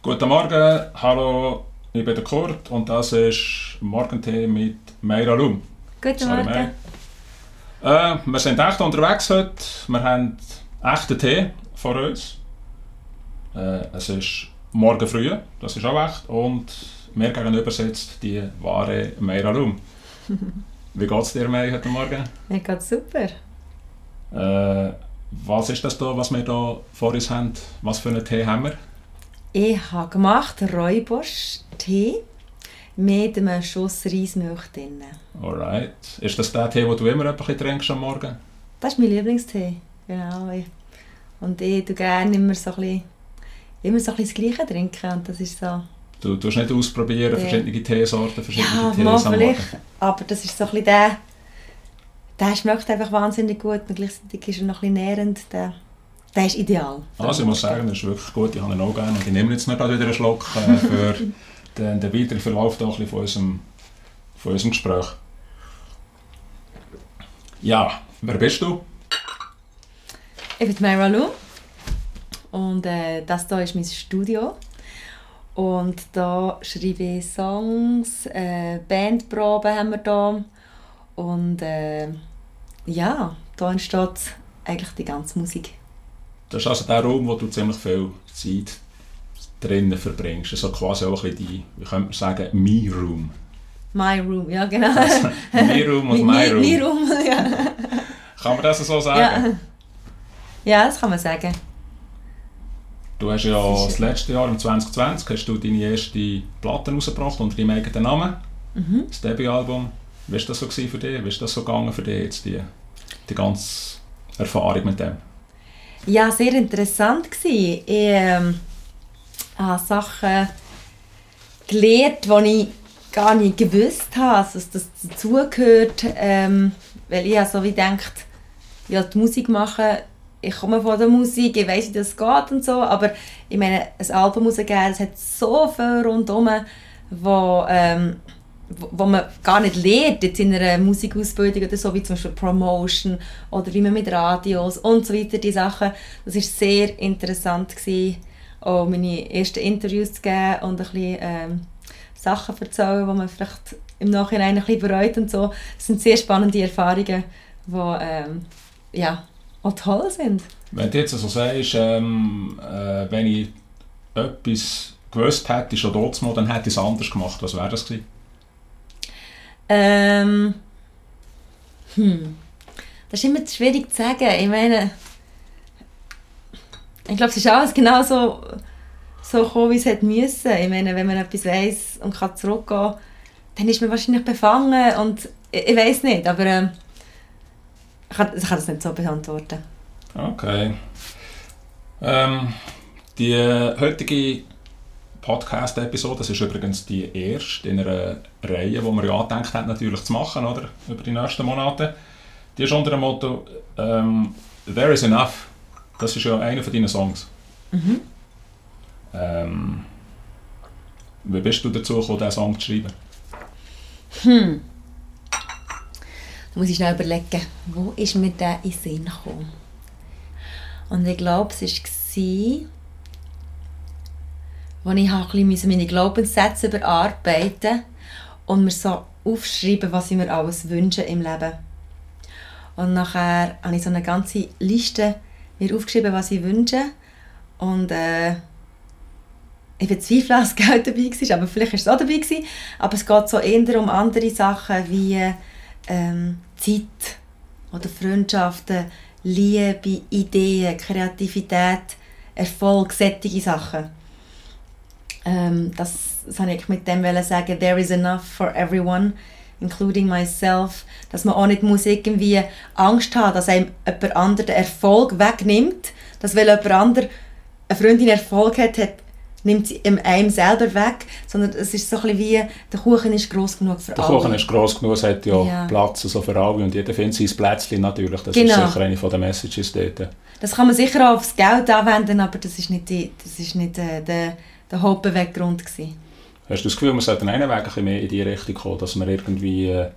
Guten Morgen, hallo, ich bin der Kurt und das ist Morgentee mit Meira Lum. Guten Sorry, Morgen. Äh, wir sind echt unterwegs heute. Wir haben echten Tee vor uns. Äh, es ist morgen früh, das ist auch echt. Und mir gegenüber sitzt die wahre Meira Lum. Wie geht es dir, May, heute Morgen? Mir geht's super. Äh, was ist das da, was wir da vor uns haben? Was für einen Tee haben wir? Ich habe gemacht Räubosch-Tee mit einem Schuss Reismilch drin. Alright. Ist das der Tee, den du immer ein bisschen trinkst am Morgen? Das ist mein Lieblingstee. Genau. Und ich tue gerne immer so ein bisschen, immer so ein bisschen das Gleiche trinken. Und das ist so... Du tust nicht ausprobieren, Ja. verschiedene Teesorten, verschiedene Ja, Tees mal vielleicht. Aber das ist so ein bisschen der... Der schmeckt einfach wahnsinnig gut und gleichzeitig ist er noch ein bisschen nährend. Der, der ist ideal. Also ich muss sagen, das ist wirklich gut, ich habe ihn auch gerne. Und ich nehme jetzt noch gerade wieder einen Schluck äh, für den, den weiteren Verlauf da ein bisschen von, unserem, von unserem Gespräch. Ja, wer bist du? Ich bin Mara Lou und äh, das hier ist mein Studio. Und da schreibe ich Songs, äh, Bandproben haben wir da. Und äh, ja, da entsteht eigentlich die ganze Musik. Das ist also der Raum, wo du ziemlich viel Zeit drinnen verbringst. Also quasi auch ein bisschen die, wie könnte man sagen, Me Room. My Room, ja genau. Me Room und My Room. My Room, ja. Kann man das so sagen? ja. Ja, das kann man sagen. Du hast ja Das ist- das letzte Jahr, im 2020, hast du deine erste Platte rausgebracht unter deinem eigenen Namen, Mhm. das Debütalbum. Wie war das so für dich? Wie ist das so gegangen für dich, jetzt die, die ganze Erfahrung mit dem? Ja, sehr interessant gsi. Ich ähm, habe Sachen gelernt, die ich gar nicht gewusst habe, also, dass das dazugehört. Ähm, weil ich so wie gedacht, ja, die Musik machen, ich komme von der Musik, ich weiß, wie das geht und so, aber ich meine, ein Album rausgeben, es hat so viel rundherum, wo, ähm, wo wo man gar nicht lernt jetzt in einer Musikausbildung oder so, wie zum Beispiel Promotion oder wie man mit Radios und so weiter, die Sachen. Das war sehr interessant, gewesen, auch meine ersten Interviews zu geben und ein bisschen ähm, Sachen zu erzählen, die man vielleicht im Nachhinein ein bisschen bereut und so. Das sind sehr spannende Erfahrungen, die ähm, ja, auch toll sind. Wenn du jetzt so sagst, ähm, äh, wenn ich etwas gewusst hätte, schon dort mal, dann hätte ich es anders gemacht. Was wäre das gewesen? Ähm, hm. Das ist immer schwierig zu sagen. Ich meine, ich glaube, es ist alles genau so, so gekommen, wie es hätte müssen. Ich meine, wenn man etwas weiß und kann zurückgehen, dann ist man wahrscheinlich befangen und ich, ich weiß nicht, aber ähm, ich, kann, ich kann das nicht so beantworten. Okay. Ähm, die heutige Podcast-Episode, das ist übrigens die erste in einer Reihe, die wir ja angedenkt haben, natürlich zu machen, oder? Über die nächsten Monate. Die ist unter dem Motto ähm, There is enough. Das ist ja einer von deinen Songs. Mhm. Ähm, wie bist du dazu gekommen, diesen Song zu schreiben? Hm. Muss ich schnell überlegen, wo ist mir der in den Sinn gekommen? Und ich glaube, es war, als ich ein bisschen meine Glaubenssätze überarbeiten und mir so aufschreiben, was ich mir alles wünsche im Leben. Und nachher habe ich so eine ganze Liste mir aufgeschrieben, was ich wünsche. Und äh, ich bezweifle, dass Geld dabei war, aber vielleicht war es auch dabei. Aber es geht so eher um andere Sachen wie ähm, Zeit oder Freundschaften, Liebe, Ideen, Kreativität, Erfolg, solche Sachen. Ähm, das, wollte ich mit dem sagen, there is enough for everyone, including myself, dass man auch nicht muss irgendwie Angst haben, dass einem jemand anderes den Erfolg wegnimmt, dass weil jemand anderes eine Freundin Erfolg hat, hat nimmt sie einem selber weg, sondern es ist so ein bisschen wie, der Kuchen ist gross genug für der alle. Der Kuchen ist gross genug, es hat ja, Ja. Platz so für alle und jeder findet sein Plätzchen natürlich. Das Genau. ist sicher eine von den Messages dort. Das kann man sicher auch aufs Geld anwenden, aber das ist nicht, die, das ist nicht äh, der, der Hauptbeweggrund gewesen. Hast du das Gefühl, wir sollten einen Weg ein mehr in die Richtung kommen, dass wir irgendwie äh,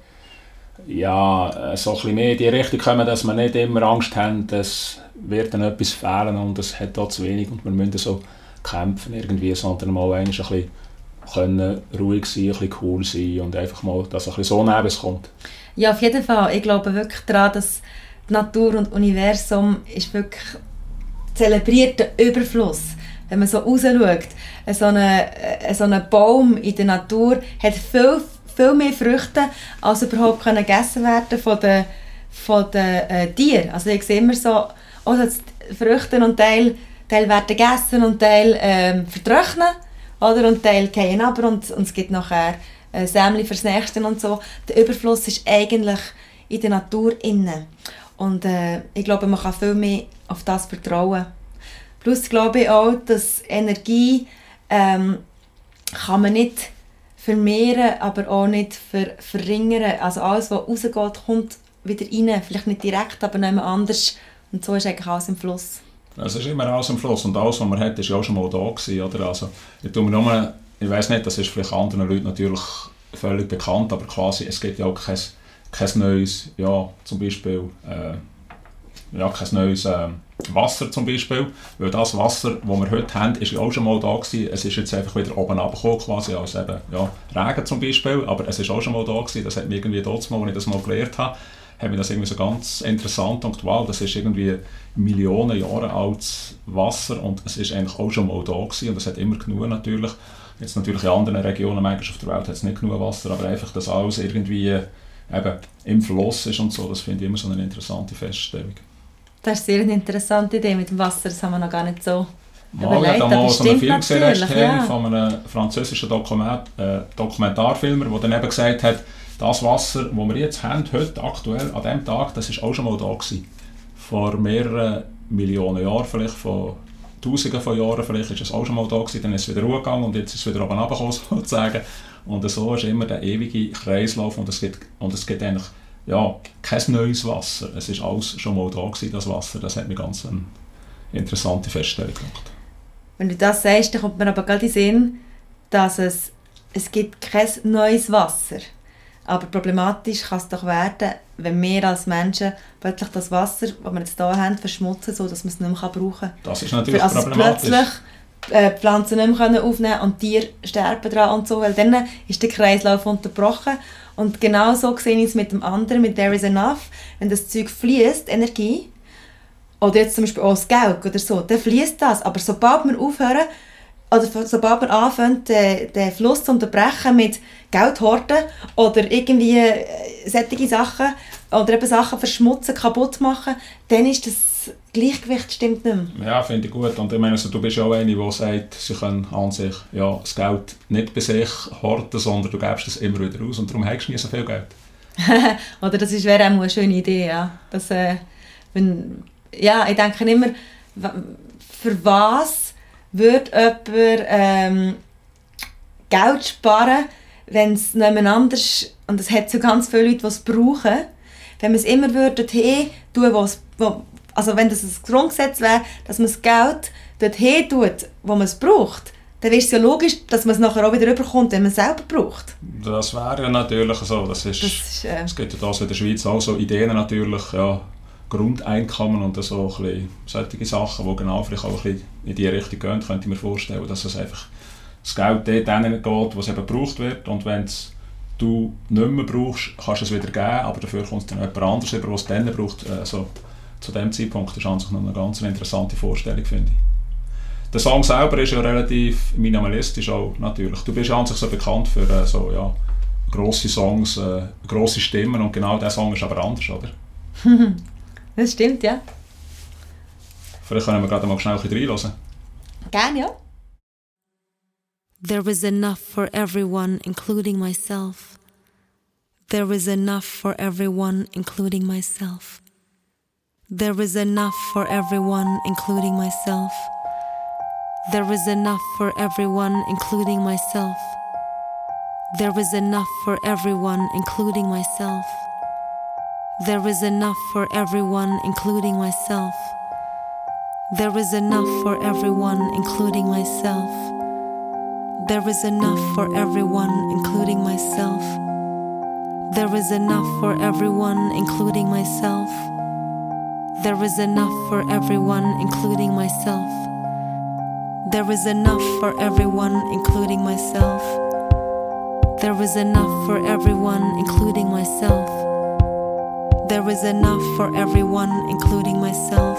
ja, äh, so ein bisschen mehr in die Richtung kommen, dass wir nicht immer Angst haben, es wird dann etwas fehlen und es hat da zu wenig und wir müssen so kämpfen irgendwie, sondern mal ein bisschen können ruhig sein, ein bisschen cool sein und einfach mal, dass ein bisschen so neben kommt. Ja, auf jeden Fall. Ich glaube wirklich daran, dass die Natur und das Universum ist wirklich zelebrierter Überfluss. Wenn man so rausschaut, so ein äh, so ein Baum in der Natur hat viel, viel mehr Früchte, als überhaupt können gegessen werden von den, von den äh, Tieren. Also ich sehe immer so, oh, Früchte und Teil, Teil werden gegessen und Teil ähm, vertrocknen oder? und Teil gehen aber und, und es gibt nachher äh, Sämli fürs Nächste und so. Der Überfluss ist eigentlich in der Natur innen. Und äh, ich glaube, man kann viel mehr auf das vertrauen. Plus glaube ich auch, dass Energie ähm, kann man nicht vermehren, aber auch nicht ver verringern. Also alles, was rausgeht, kommt wieder rein. Vielleicht nicht direkt, aber nicht anders. Und so ist eigentlich alles im Fluss. Es ist immer alles im Fluss und alles, was man hat, ist ja auch schon mal da gewesen, oder? Also, ich tue mir nur, ich weiß nicht, das ist vielleicht anderen Leuten natürlich völlig bekannt, aber quasi, es gibt ja auch kein, kein neues, ja, zum Beispiel, äh, ja, kein neues äh, Wasser zum Beispiel, weil das Wasser, das wir heute haben, ist ja auch schon mal da gewesen. Es ist jetzt einfach wieder oben runtergekommen, quasi als eben, ja, Regen zum Beispiel, aber es ist auch schon mal da gewesen. Das hat mir irgendwie dort mal, als ich das mal gelernt habe, hat mich das irgendwie so ganz interessant und wow, das ist irgendwie Millionen Jahre altes Wasser und es ist eigentlich auch schon mal da gewesen und es hat immer genug natürlich. Jetzt natürlich in anderen Regionen manchmal auf der Welt hat es nicht genug Wasser, aber einfach, dass alles irgendwie eben im Fluss ist und so, das finde ich immer so eine interessante Feststellung. Das ist sehr eine interessante Idee mit dem Wasser, das haben wir noch gar nicht so Mal, ich habe mal so einen Film gesehen ja. von einem französischen Dokument, äh, Dokumentarfilmer, der dann eben gesagt hat, das Wasser, das wir jetzt haben, heute aktuell, an diesem Tag, das ist auch schon mal da gewesen. Vor mehreren Millionen Jahren, vielleicht von Tausenden von Jahren, vielleicht ist es auch schon mal da gewesen, dann ist es wieder hochgegangen und jetzt ist es wieder oben runtergekommen, sozusagen. Und so ist immer der ewige Kreislauf und es gibt, und es gibt eigentlich ja, kein neues Wasser. Es ist alles schon mal da gewesen, das Wasser. Das hat mir ganz eine interessante Feststellung gemacht. Wenn du das sagst, dann kommt mir aber gerade in den Sinn, dass es, es gibt kein neues Wasser. Aber problematisch kann es doch werden, wenn wir als Menschen plötzlich das Wasser, das wir jetzt hier haben, verschmutzen, sodass man es nicht mehr brauchen kann. Das ist natürlich also problematisch. plötzlich äh, Pflanzen nicht mehr können aufnehmen und Tiere sterben daran und so, weil dann ist der Kreislauf unterbrochen. Und genau so sehe ich es mit dem anderen, mit There is enough. Wenn das Zeug fließt, Energie, oder jetzt zum Beispiel auch das Geld oder so, dann fließt das. Aber sobald wir aufhören, oder sobald wir anfangen, den, den Fluss zu unterbrechen mit Geldhorten oder irgendwie äh, solche Sachen, oder eben Sachen verschmutzen, kaputt machen, dann ist das Gleichgewicht stimmt nicht mehr. Ja, finde ich gut. Und ich meine, also, du bist auch eine, die sagt, sie können an sich ja, das Geld nicht bei sich horten, sondern du gibst es immer wieder aus und darum hast du nie so viel Geld. Oder das ist- wäre auch eine schöne Idee, ja. Dass, äh, wenn, ja, ich denke immer, für was würde jemand ähm, Geld sparen, wenn es niemand anders, und es hat so ganz viele Leute, die es brauchen, wenn man es immer würde dorthin tun, wo es, wo, also wenn das ein Grundgesetz wäre, dass man das Geld dorthin tut, wo man es braucht, dann wäre es ja logisch, dass man es nachher auch wieder überkommt, wenn man es selber braucht. Das wäre ja natürlich so. Das ist, Das ist, äh, es gibt ja das in der Schweiz auch so Ideen natürlich, ja, Grundeinkommen und so ein bisschen solche Sachen, die genau vielleicht auch ein bisschen in die Richtung gehen, könnte ich mir vorstellen, dass es einfach das Geld dort geht, wo es eben gebraucht wird und wenn es du nicht mehr brauchst, kannst du es wieder geben, aber dafür kommt dann jemand anderes über, der es dann braucht. Also, zu dem Zeitpunkt ist sich noch eine ganz interessante Vorstellung, finde ich. Der Song selber ist ja relativ minimalistisch auch, natürlich. Du bist ja an sich so bekannt für äh, so, ja, grosse Songs, äh, grosse Stimmen und genau dieser Song ist aber anders, oder? das stimmt, ja. Vielleicht können wir gerade mal schnell ein bisschen reinhören. Gerne, ja. There is enough for everyone, including myself. There is enough for everyone, including myself. There is enough for everyone, including myself. There is enough for everyone, including myself. There is enough for everyone, including myself. There is enough for everyone, including myself. There is enough for everyone, including myself. There is enough for everyone, including myself. There is enough for everyone, including myself. There is enough for everyone, including myself. There is enough for everyone, including myself. There is enough for everyone, including myself. There is enough for everyone, including myself.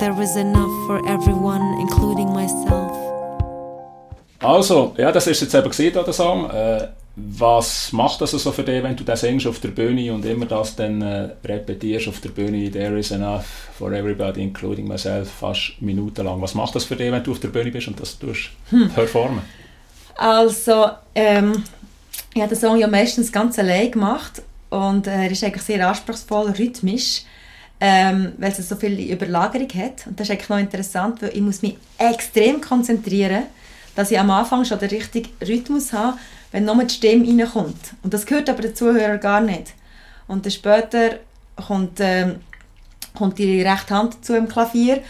There is enough for everyone, including myself. Also, ja, das ist jetzt eben gesehen, der Song. Äh, was macht das so für dich, wenn du das singst auf der Bühne und immer das dann äh, repetierst auf der Bühne, there is enough for everybody, including myself, fast minutenlang. Was macht das für dich, wenn du auf der Bühne bist und das tust, hm. performen? Also, ähm, ich habe den Song ja meistens ganz allein gemacht und äh, er ist eigentlich sehr anspruchsvoll, rhythmisch, ähm, weil es so viel Überlagerung hat. Und das ist eigentlich noch interessant, weil ich muss mich extrem konzentrieren, dass ich am Anfang schon den richtigen Rhythmus habe, wenn nur die Stimme reinkommt. Und das gehört aber der Zuhörer gar nicht. Und dann später kommt, ähm, kommt die rechte Hand dazu im Klavier,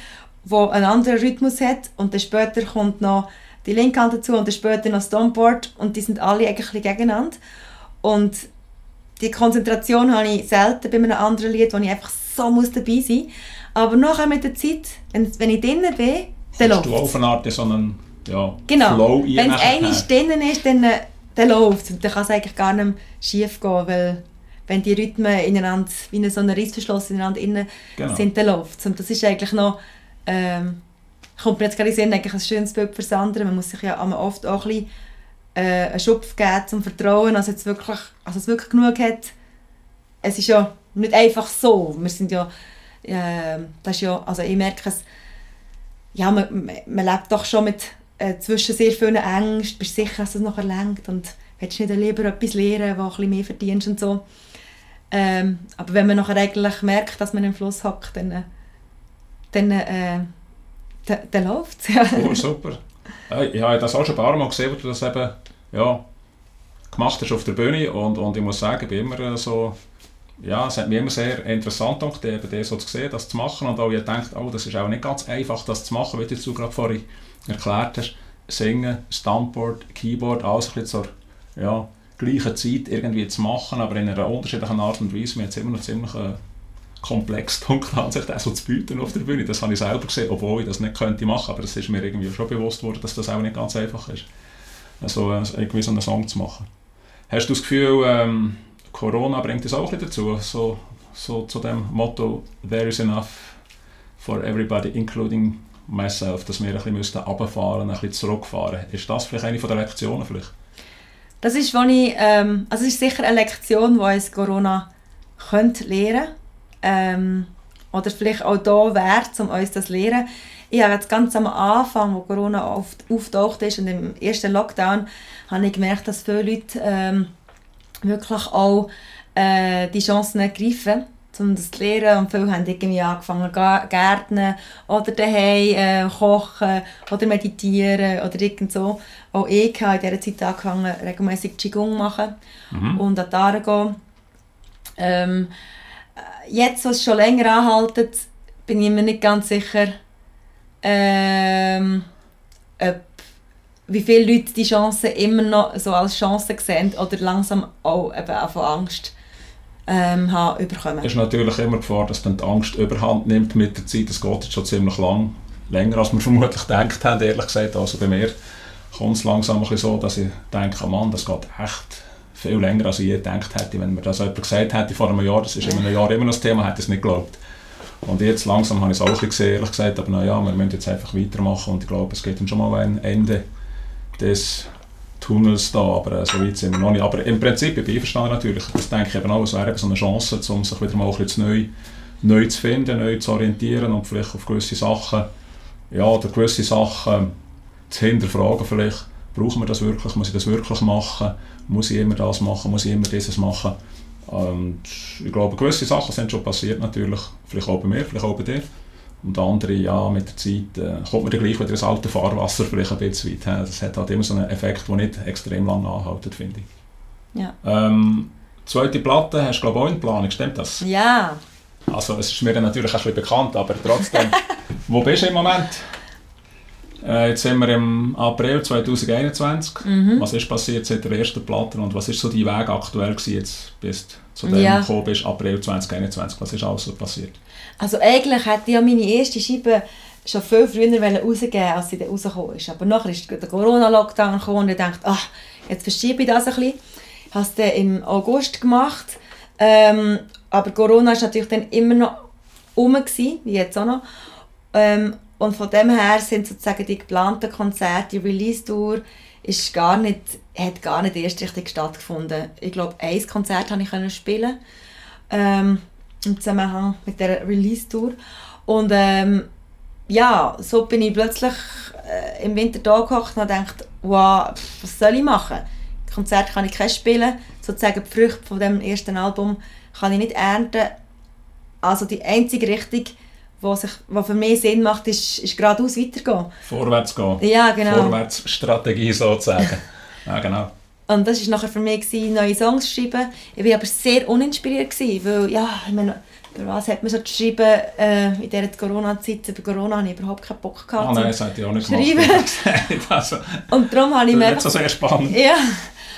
wo einen anderen Rhythmus hat und dann später kommt noch die linke Hand dazu und dann später noch das Stomboard und die sind alle eigentlich gegeneinander. Und die Konzentration habe ich selten bei einem anderen Lied, wo ich einfach so muss dabei sein muss. Aber nachher mit der Zeit, wenn, wenn ich drinnen bin, dann läuft du auf eine Art so einen ja, genau. Flow Wenn es einmal drinnen ist, dann äh, dann läuft es. dann kann es eigentlich gar nicht schief gehen, weil wenn die Rhythmen ineinander, wie so ein Rissverschluss ineinander innen genau. sind, dann läuft es. Und das ist eigentlich noch, ähm, kommt mir jetzt gerade in eigentlich ein schönes Bild fürs andere. Man muss sich ja oft auch ein bisschen äh, einen Schubf geben zum Vertrauen, also jetzt wirklich, also es wirklich genug hat. Es ist ja nicht einfach so. Wir sind ja, äh, das ist ja, also ich merke es, ja, man, man lebt doch schon mit äh, zwischen sehr vielen Ängsten, bist sicher, dass es nachher lenkt und willst nicht lieber etwas lernen, wo ein mehr verdienst und so. Ähm, aber wenn man nachher eigentlich merkt, dass man im Fluss hockt, dann, äh, dann, äh, dann, dann läuft es. Ja. Oh, super. Ich habe das auch schon ein paar Mal gesehen, wo du das eben ja, gemacht hast auf der Bühne und, und ich muss sagen, ich bin immer so ja, es hat mir immer sehr interessant gedacht, eben so zu sehen, das zu machen und auch ich gedacht, oh, das ist auch nicht ganz einfach, das zu machen, wie du gerade vorhin erklärt hast, Singen, Stuntboard, Keyboard, alles ein bisschen zur ja, gleichen Zeit irgendwie zu machen, aber in einer unterschiedlichen Art und Weise. Wir haben immer noch ziemlich einen komplexen Punkt an sich, das so zu bieten auf der Bühne. Das habe ich selber gesehen, obwohl ich das nicht könnte machen, aber es ist mir irgendwie schon bewusst worden, dass das auch nicht ganz einfach ist, also irgendwie so einen Song zu machen. Hast du das Gefühl, ähm, Corona bringt das auch ein dazu, so, so zu dem Motto «There is enough for everybody, including myself, dass wir ein bisschen runterfahren ein bisschen zurückfahren. Ist das vielleicht eine der Lektionen? Vielleicht? Das ist, was ich, ähm, also ist sicher eine Lektion, die uns Corona könnte lernen ähm, oder vielleicht auch da wert, um uns das zu lernen. Ich habe jetzt ganz am Anfang, wo Corona auftaucht ist und im ersten Lockdown, habe ich gemerkt, dass viele Leute ähm, wirklich auch äh, die Chancen ergreifen um das zu lernen. Und viele haben irgendwie angefangen gärtnen oder daheim äh, kochen oder meditieren oder irgend so. Auch ich habe in dieser Zeit angefangen, regelmäßig Qigong zu machen mhm. und an die gehen. Ähm, jetzt, was schon länger anhaltet, bin ich mir nicht ganz sicher, ähm, ob, wie viele Leute die Chancen immer noch so als Chance sehen oder langsam auch eben auch von Angst ähm, habe bekommen. Es ist natürlich immer die Gefahr, dass dann die Angst überhand nimmt mit der Zeit. Es geht jetzt schon ziemlich lang, länger als wir vermutlich gedacht haben, ehrlich gesagt. Also bei mir kommt es langsam ein so, dass ich denke, oh Mann, das geht echt viel länger, als ich je gedacht hätte. Wenn mir das jemand gesagt hätte vor einem Jahr, das ist in einem Jahr immer noch das Thema, hätte ich es nicht geglaubt. Und jetzt langsam habe ich es auch gesehen, ehrlich gesagt, aber naja, wir müssen jetzt einfach weitermachen und ich glaube, es geht dann schon mal ein Ende des Tunnels da, aber äh, so weit sind wir noch nicht. Aber im Prinzip, ich bin einverstanden natürlich, das denke ich eben auch, es wäre so eine Chance, um sich wieder mal ein bisschen neu, neu zu finden, neu zu orientieren und vielleicht auf gewisse Sachen, ja, oder gewisse Sachen zu hinterfragen vielleicht, brauchen wir das wirklich, muss ich das wirklich machen, muss ich immer das machen, muss ich immer dieses machen. Und ich glaube, gewisse Sachen sind schon passiert natürlich, vielleicht auch bei mir, vielleicht auch bei dir. Und andere, ja, mit der Zeit äh, kommt man dann gleich wieder ins alte Fahrwasser vielleicht ein bisschen weit. he. Das hat halt immer so einen Effekt, der nicht extrem lange anhält, finde ich. Ja. Ähm, zweite Platte hast du glaube ich auch in Planung, stimmt das? Ja, Also es ist mir dann natürlich ein bisschen bekannt, aber trotzdem. Wo bist du im Moment? Äh, jetzt sind wir im April 2021. Mhm. Was ist passiert seit der ersten Platte und was ist so dein Weg aktuell gewesen, jetzt bis du zu dem Ja. gekommen bist, April 2021? Was ist alles so passiert? Also eigentlich hätte ich ja meine erste Scheibe schon viel früher rausgeben als sie dann rausgekommen ist. Aber nachher ist der Corona-Lockdown gekommen und ich dachte, ach, jetzt verschiebe ich das ein bisschen. Ich habe es dann im August gemacht. Ähm, aber Corona war natürlich dann immer noch rum, gewesen, wie jetzt auch noch. Ähm, und von dem her sind sozusagen die geplanten Konzerte, die Release-Tour, ist gar nicht, hat gar nicht erst richtig stattgefunden. Ich glaube, ein Konzert konnte ich spielen ähm, im Zusammenhang mit der Release-Tour. Und ähm, ja, so bin ich plötzlich äh, im Winter da gehockt und gedacht, wow, was soll ich machen? Konzert kann ich kein spielen, sozusagen die Früchte von dem ersten Album kann ich nicht ernten. Also die einzige Richtung, sich, die für mich Sinn macht, ist, ist geradeaus weitergehen. Vorwärts gehen. Ja, genau. Vorwärtsstrategie sozusagen. ja, genau. Und das war nachher für mich, gewesen, neue Songs zu schreiben. Ich war aber sehr uninspiriert, gewesen, weil, ja, ich meine, über was hat man so geschrieben äh, in dieser Corona-Zeit? Über Corona hatte ich überhaupt keinen Bock. Gehabt, Ah nein, das hätte ich auch nicht gemacht. also, Und darum habe ich mir das ist so sehr spannend. Ja,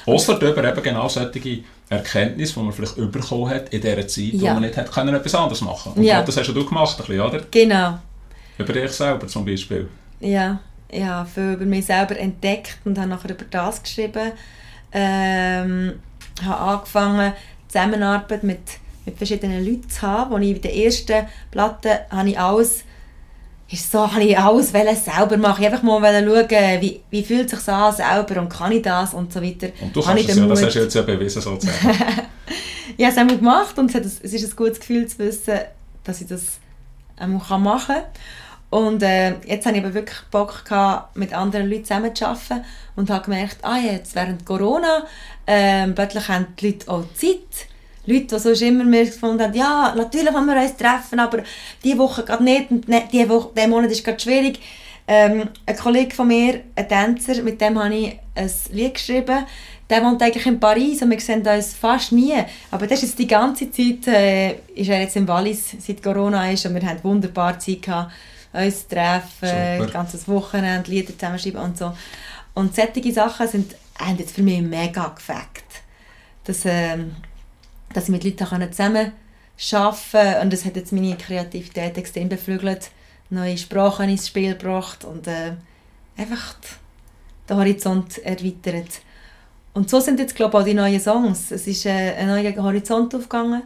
Ausser über eben genau solche Erkenntnisse, die man vielleicht bekommen hat in dieser Zeit, wo Ja. man nicht hat können, etwas anderes machen Und Ja. das hast ja du gemacht, ein bisschen, oder? genau. Über dich selber zum Beispiel. Ja, ich habe viel über mich selber entdeckt und habe nachher über das geschrieben. Ähm, habe angefangen, Zusammenarbeit mit, mit verschiedenen Leuten zu haben. Als ich bei der ersten Platte habe ich alles, ist so, habe ich alles selber machen. Ich einfach mal schauen, wie, wie fühlt es sich an selber und kann ich das und so weiter. Und du kannst ich es ja, das hast du jetzt ja bewiesen sozusagen. Habe es einmal gemacht und es, hat ein, es ist ein gutes Gefühl zu wissen, dass ich das einmal machen kann. Und äh, jetzt habe ich aber wirklich Bock gehabt, mit anderen Leuten zusammen zu arbeiten und habe gemerkt, ah, jetzt während Corona ähm, plötzlich haben die Leute auch Zeit. Leute, die sonst immer mir gefunden haben, ja, natürlich wollen wir uns treffen, aber diese Woche gerade nicht und ne, diese Woche, diesen Monat ist gerade schwierig. Ähm, ein Kollege von mir, ein Tänzer, mit dem habe ich ein Lied geschrieben. Der wohnt eigentlich in Paris und wir sehen uns fast nie. Aber das ist jetzt die ganze Zeit, äh, ist er jetzt in Wallis, seit Corona ist und wir haben wunderbar Zeit gehabt, uns treffen, Super. ein ganzes Wochenende, Lieder zusammenschreiben und so. Und solche Sachen sind, haben jetzt für mich mega gefällt. Dass, ähm, dass ich mit Leuten zusammen arbeiten kann und das hat jetzt meine Kreativität extrem beflügelt, neue Sprachen ins Spiel gebracht und äh, einfach den Horizont erweitert. Und so sind jetzt glaube ich auch die neuen Songs. Es ist äh, ein neuer Horizont aufgegangen.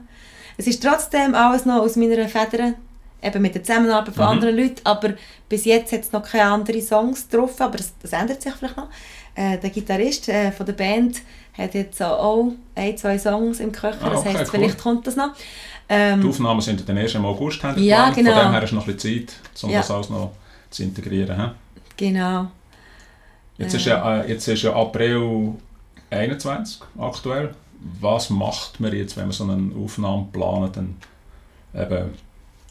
Es ist trotzdem alles noch aus meiner Feder, eben mit der Zusammenarbeit von Mhm. anderen Leuten, aber bis jetzt hat es noch keine anderen Songs getroffen, aber das, das ändert sich vielleicht noch. Äh, der Gitarrist äh, von der Band hat jetzt auch ein, zwei Songs im Köcher, Ah, das okay, heisst, cool. vielleicht kommt das noch. Ähm, Die Aufnahmen sind dann erst im August haben Ja, geplant. genau. Von dem her ist noch ein bisschen Zeit, um Ja. das alles noch zu integrieren. hä? Genau. Jetzt, ist ja, äh, jetzt ist ja April 21 aktuell. Was macht man jetzt, wenn man so eine Aufnahme plant, dann eben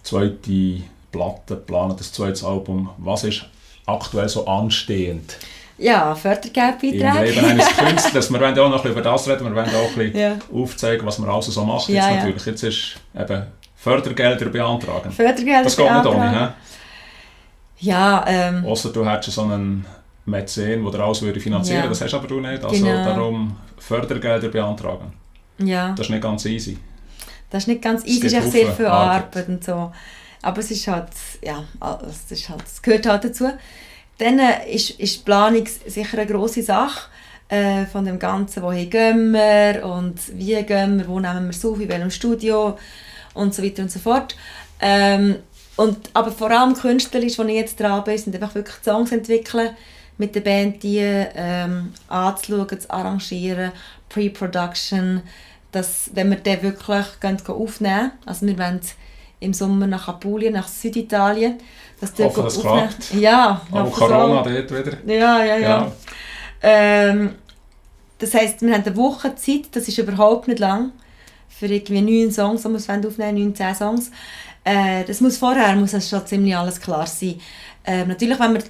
zweite Platte plant, das zweites Album. Was ist aktuell so anstehend Ja, im Fördergeldbeitrag. Leben eines Künstlers? Wir wollen ja auch noch ein bisschen über das reden, wir wollen auch ein bisschen Ja. aufzeigen, was man alles so macht. Ja, jetzt ja. natürlich. Jetzt ist eben Fördergelder beantragen. Fördergelder Das geht nicht ohne, beantragen. hä? Ja, ähm, Ausser du hättest so einen Mäzen, der alles würde finanzieren Ja. das hast aber du nicht. Also Genau. darum Fördergelder beantragen. ja. Das ist nicht ganz easy. Das ist nicht ganz easy, es ist echt sehr viel Arbeit. Arbeit und so. Aber es ist halt, ja, es ist halt, es gehört halt dazu. Dann äh, ist, ist die Planung sicher eine grosse Sache äh, von dem Ganzen, wohin gehen wir und wie gehen wir, wo nehmen wir es auf, in welchem Studio und so weiter und so fort. Ähm, und, aber vor allem künstlerisch, wo ich jetzt dran bin, sind einfach wirklich Songs entwickeln, mit der Band die ähm, anzuschauen, zu arrangieren, Pre-Production, dass, wenn wir den wirklich gehen, aufnehmen also wir wollen im Sommer nach Apulien, nach Süditalien, dass Hoffe, das aufnehmen- klappt. Ja, Aber Corona auch. dort wieder. Ja, ja, ja. Ja. Ähm, das heisst, wir haben eine Woche Zeit, das ist überhaupt nicht lang, für irgendwie neun Songs, die wir aufnehmen neun, zehn Songs. Äh, das muss vorher muss das schon ziemlich alles klar sein. Äh, natürlich, wenn wir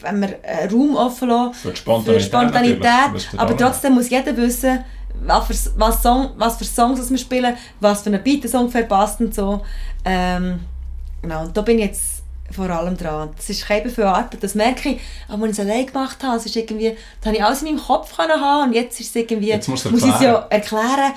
wenn wir Raum offen lassen Für die Spontanität, für Spontanität aber trotzdem muss jeder wissen, was für, was Song, was für Songs das wir spielen, was für einen Beat das ungefähr passt und so. Ähm, genau, und da bin ich jetzt vor allem dran. Das ist keine viel Arbeit, das merke ich, aber wenn ich es allein gemacht habe, es ist irgendwie, da habe ich alles in meinem Kopf können haben und jetzt ist es irgendwie, Jetzt muss ich es ja erklären.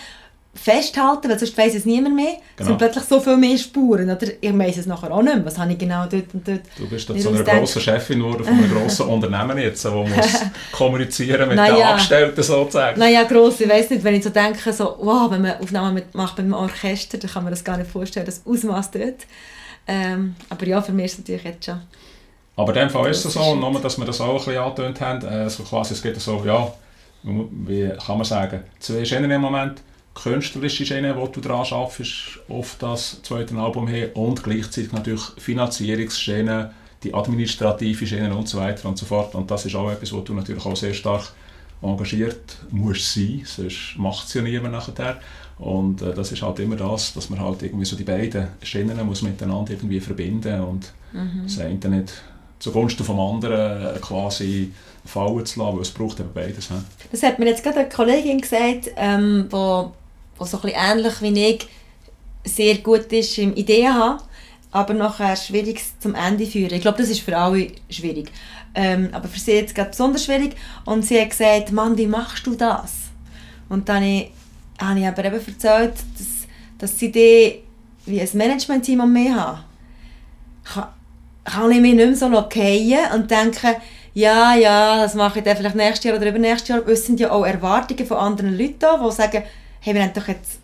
Festhalten, weil sonst weiss es niemand mehr. Es Genau. sind plötzlich so viel mehr Spuren, oder? Ich weiss es nachher auch nicht mehr, was habe ich genau dort und dort Du bist jetzt so eine grosse Chefin geworden von einem grossen Unternehmen jetzt, wo muss kommunizieren mit Na den. Angestellten sozusagen. Naja, gross, ich weiss nicht, wenn ich so denke, so, wow, wenn man Aufnahmen mit, macht beim Orchester, dann kann man das gar nicht vorstellen, das Ausmaß dort. Ähm, aber ja, für mich ist es natürlich jetzt schon. Aber in dem Fall ist es so, und nur, dass wir das auch ein bisschen angetönt haben, äh, so quasi, es gibt so, ja, wie kann man sagen, zwei Schienen im Moment, künstlerische Schiene, wo du daran arbeitest, auf das zweite Album hin und gleichzeitig natürlich Finanzierungsschiene, die administrative Schiene und so weiter und so fort. Und das ist auch etwas, wo du natürlich auch sehr stark engagiert musst sein, sonst macht es ja niemand nachher. Und äh, das ist halt immer das, dass man halt irgendwie so die beiden Schienen muss miteinander irgendwie verbinden und das eine nicht zugunsten vom anderen quasi fallen zu lassen, weil es braucht eben beides. He? Das hat mir jetzt gerade eine Kollegin gesagt, ähm, wo, wo so ein ähnlich wie ich sehr gut ist im Ideen haben, aber nachher schwierig zum Ende führen. Ich glaube, das ist für alle schwierig. Ähm, aber für sie jetzt gerade besonders schwierig. Und sie hat gesagt, Mann, wie machst du das? Und dann habe ich, aber eben erzählt, dass, dass sie die wie ein Management-Team um mich haben. Kann, kann ich mich nicht mehr so fallen und denken, ja, ja, das mache ich dann vielleicht nächstes Jahr oder übernächstes Jahr. Es sind ja auch Erwartungen von anderen Leuten da, die sagen, hey, wir haben doch jetzt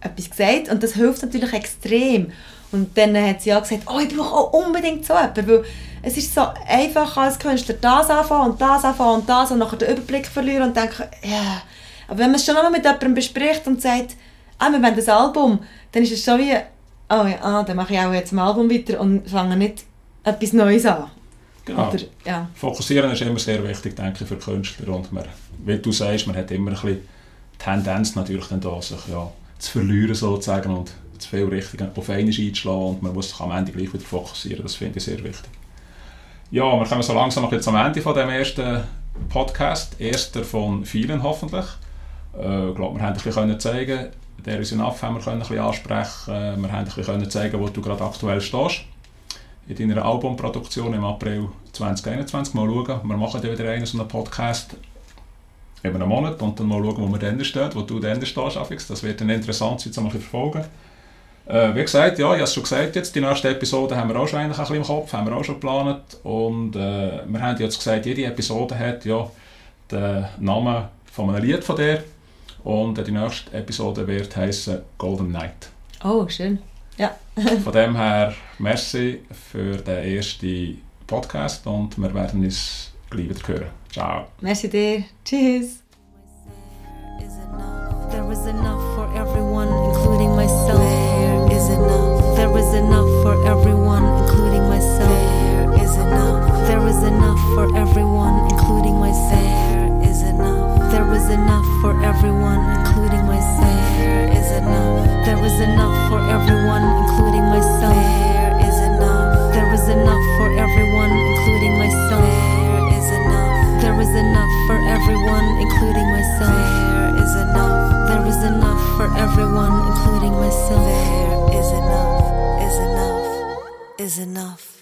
etwas gesagt und das hilft natürlich extrem. Und dann hat sie auch gesagt, oh, ich brauche auch unbedingt so jemanden, weil es ist so einfach als Künstler das anfangen und das anfangen und das und nachher den Überblick verlieren und denken, ja. Aber wenn man es schon einmal mit jemandem bespricht und sagt, ah, wir wollen das Album, dann ist es schon wie, oh ja, ah, dann mache ich auch jetzt ein Album weiter und fange nicht etwas Neues an. Genau. Oder, ja. Fokussieren ist immer sehr wichtig, denke ich, für Künstler. Und man, wie du sagst, man hat immer ein bisschen Tendenz natürlich dann da, sich ja, zu verlieren sozusagen und zu viel Richtung auf einmal einzuschlagen und man muss sich am Ende gleich wieder fokussieren. Das finde ich sehr wichtig. Ja, wir kommen so langsam noch jetzt am Ende von dem ersten Podcast. Erster von vielen hoffentlich. Äh, ich glaube, wir haben ein bisschen zeigen, der ist enough, haben wir können ein bisschen ansprechen. Äh, wir haben ein bisschen zeigen, wo du gerade aktuell stehst. In deiner Albumproduktion im April 2021. Mal schauen, wir machen dann wieder einen so einen Podcast in einem Monat und dann mal schauen, wo wir dann stehen, wo du dann stehst. Affix. Das wird dann interessant sein, zu verfolgen. Äh, wie gesagt, ja, ich habe es schon gesagt, jetzt, die nächste Episode haben wir auch schon eigentlich ein bisschen im Kopf, haben wir auch schon geplant. Und äh, wir haben jetzt gesagt, jede Episode hat ja den Namen von einem Lied von dir. Und die nächste Episode wird heißen Golden Night. Oh, schön. Ja. Von dem her, merci für den ersten Podcast und wir werden uns gleich wieder hören. Ciao. Merci dir. Tschüss. There is enough for everyone, including myself. There is enough. There is enough for everyone, including myself. There is enough. There is enough for everyone, including myself. There is enough. There is enough for everyone, including myself. There is enough. There is enough for everyone, including myself. There is enough. There is enough for everyone, including myself. There is enough. There is enough for everyone, including myself. There is enough. There is enough for everyone, including myself. There is enough. Is enough. Is enough.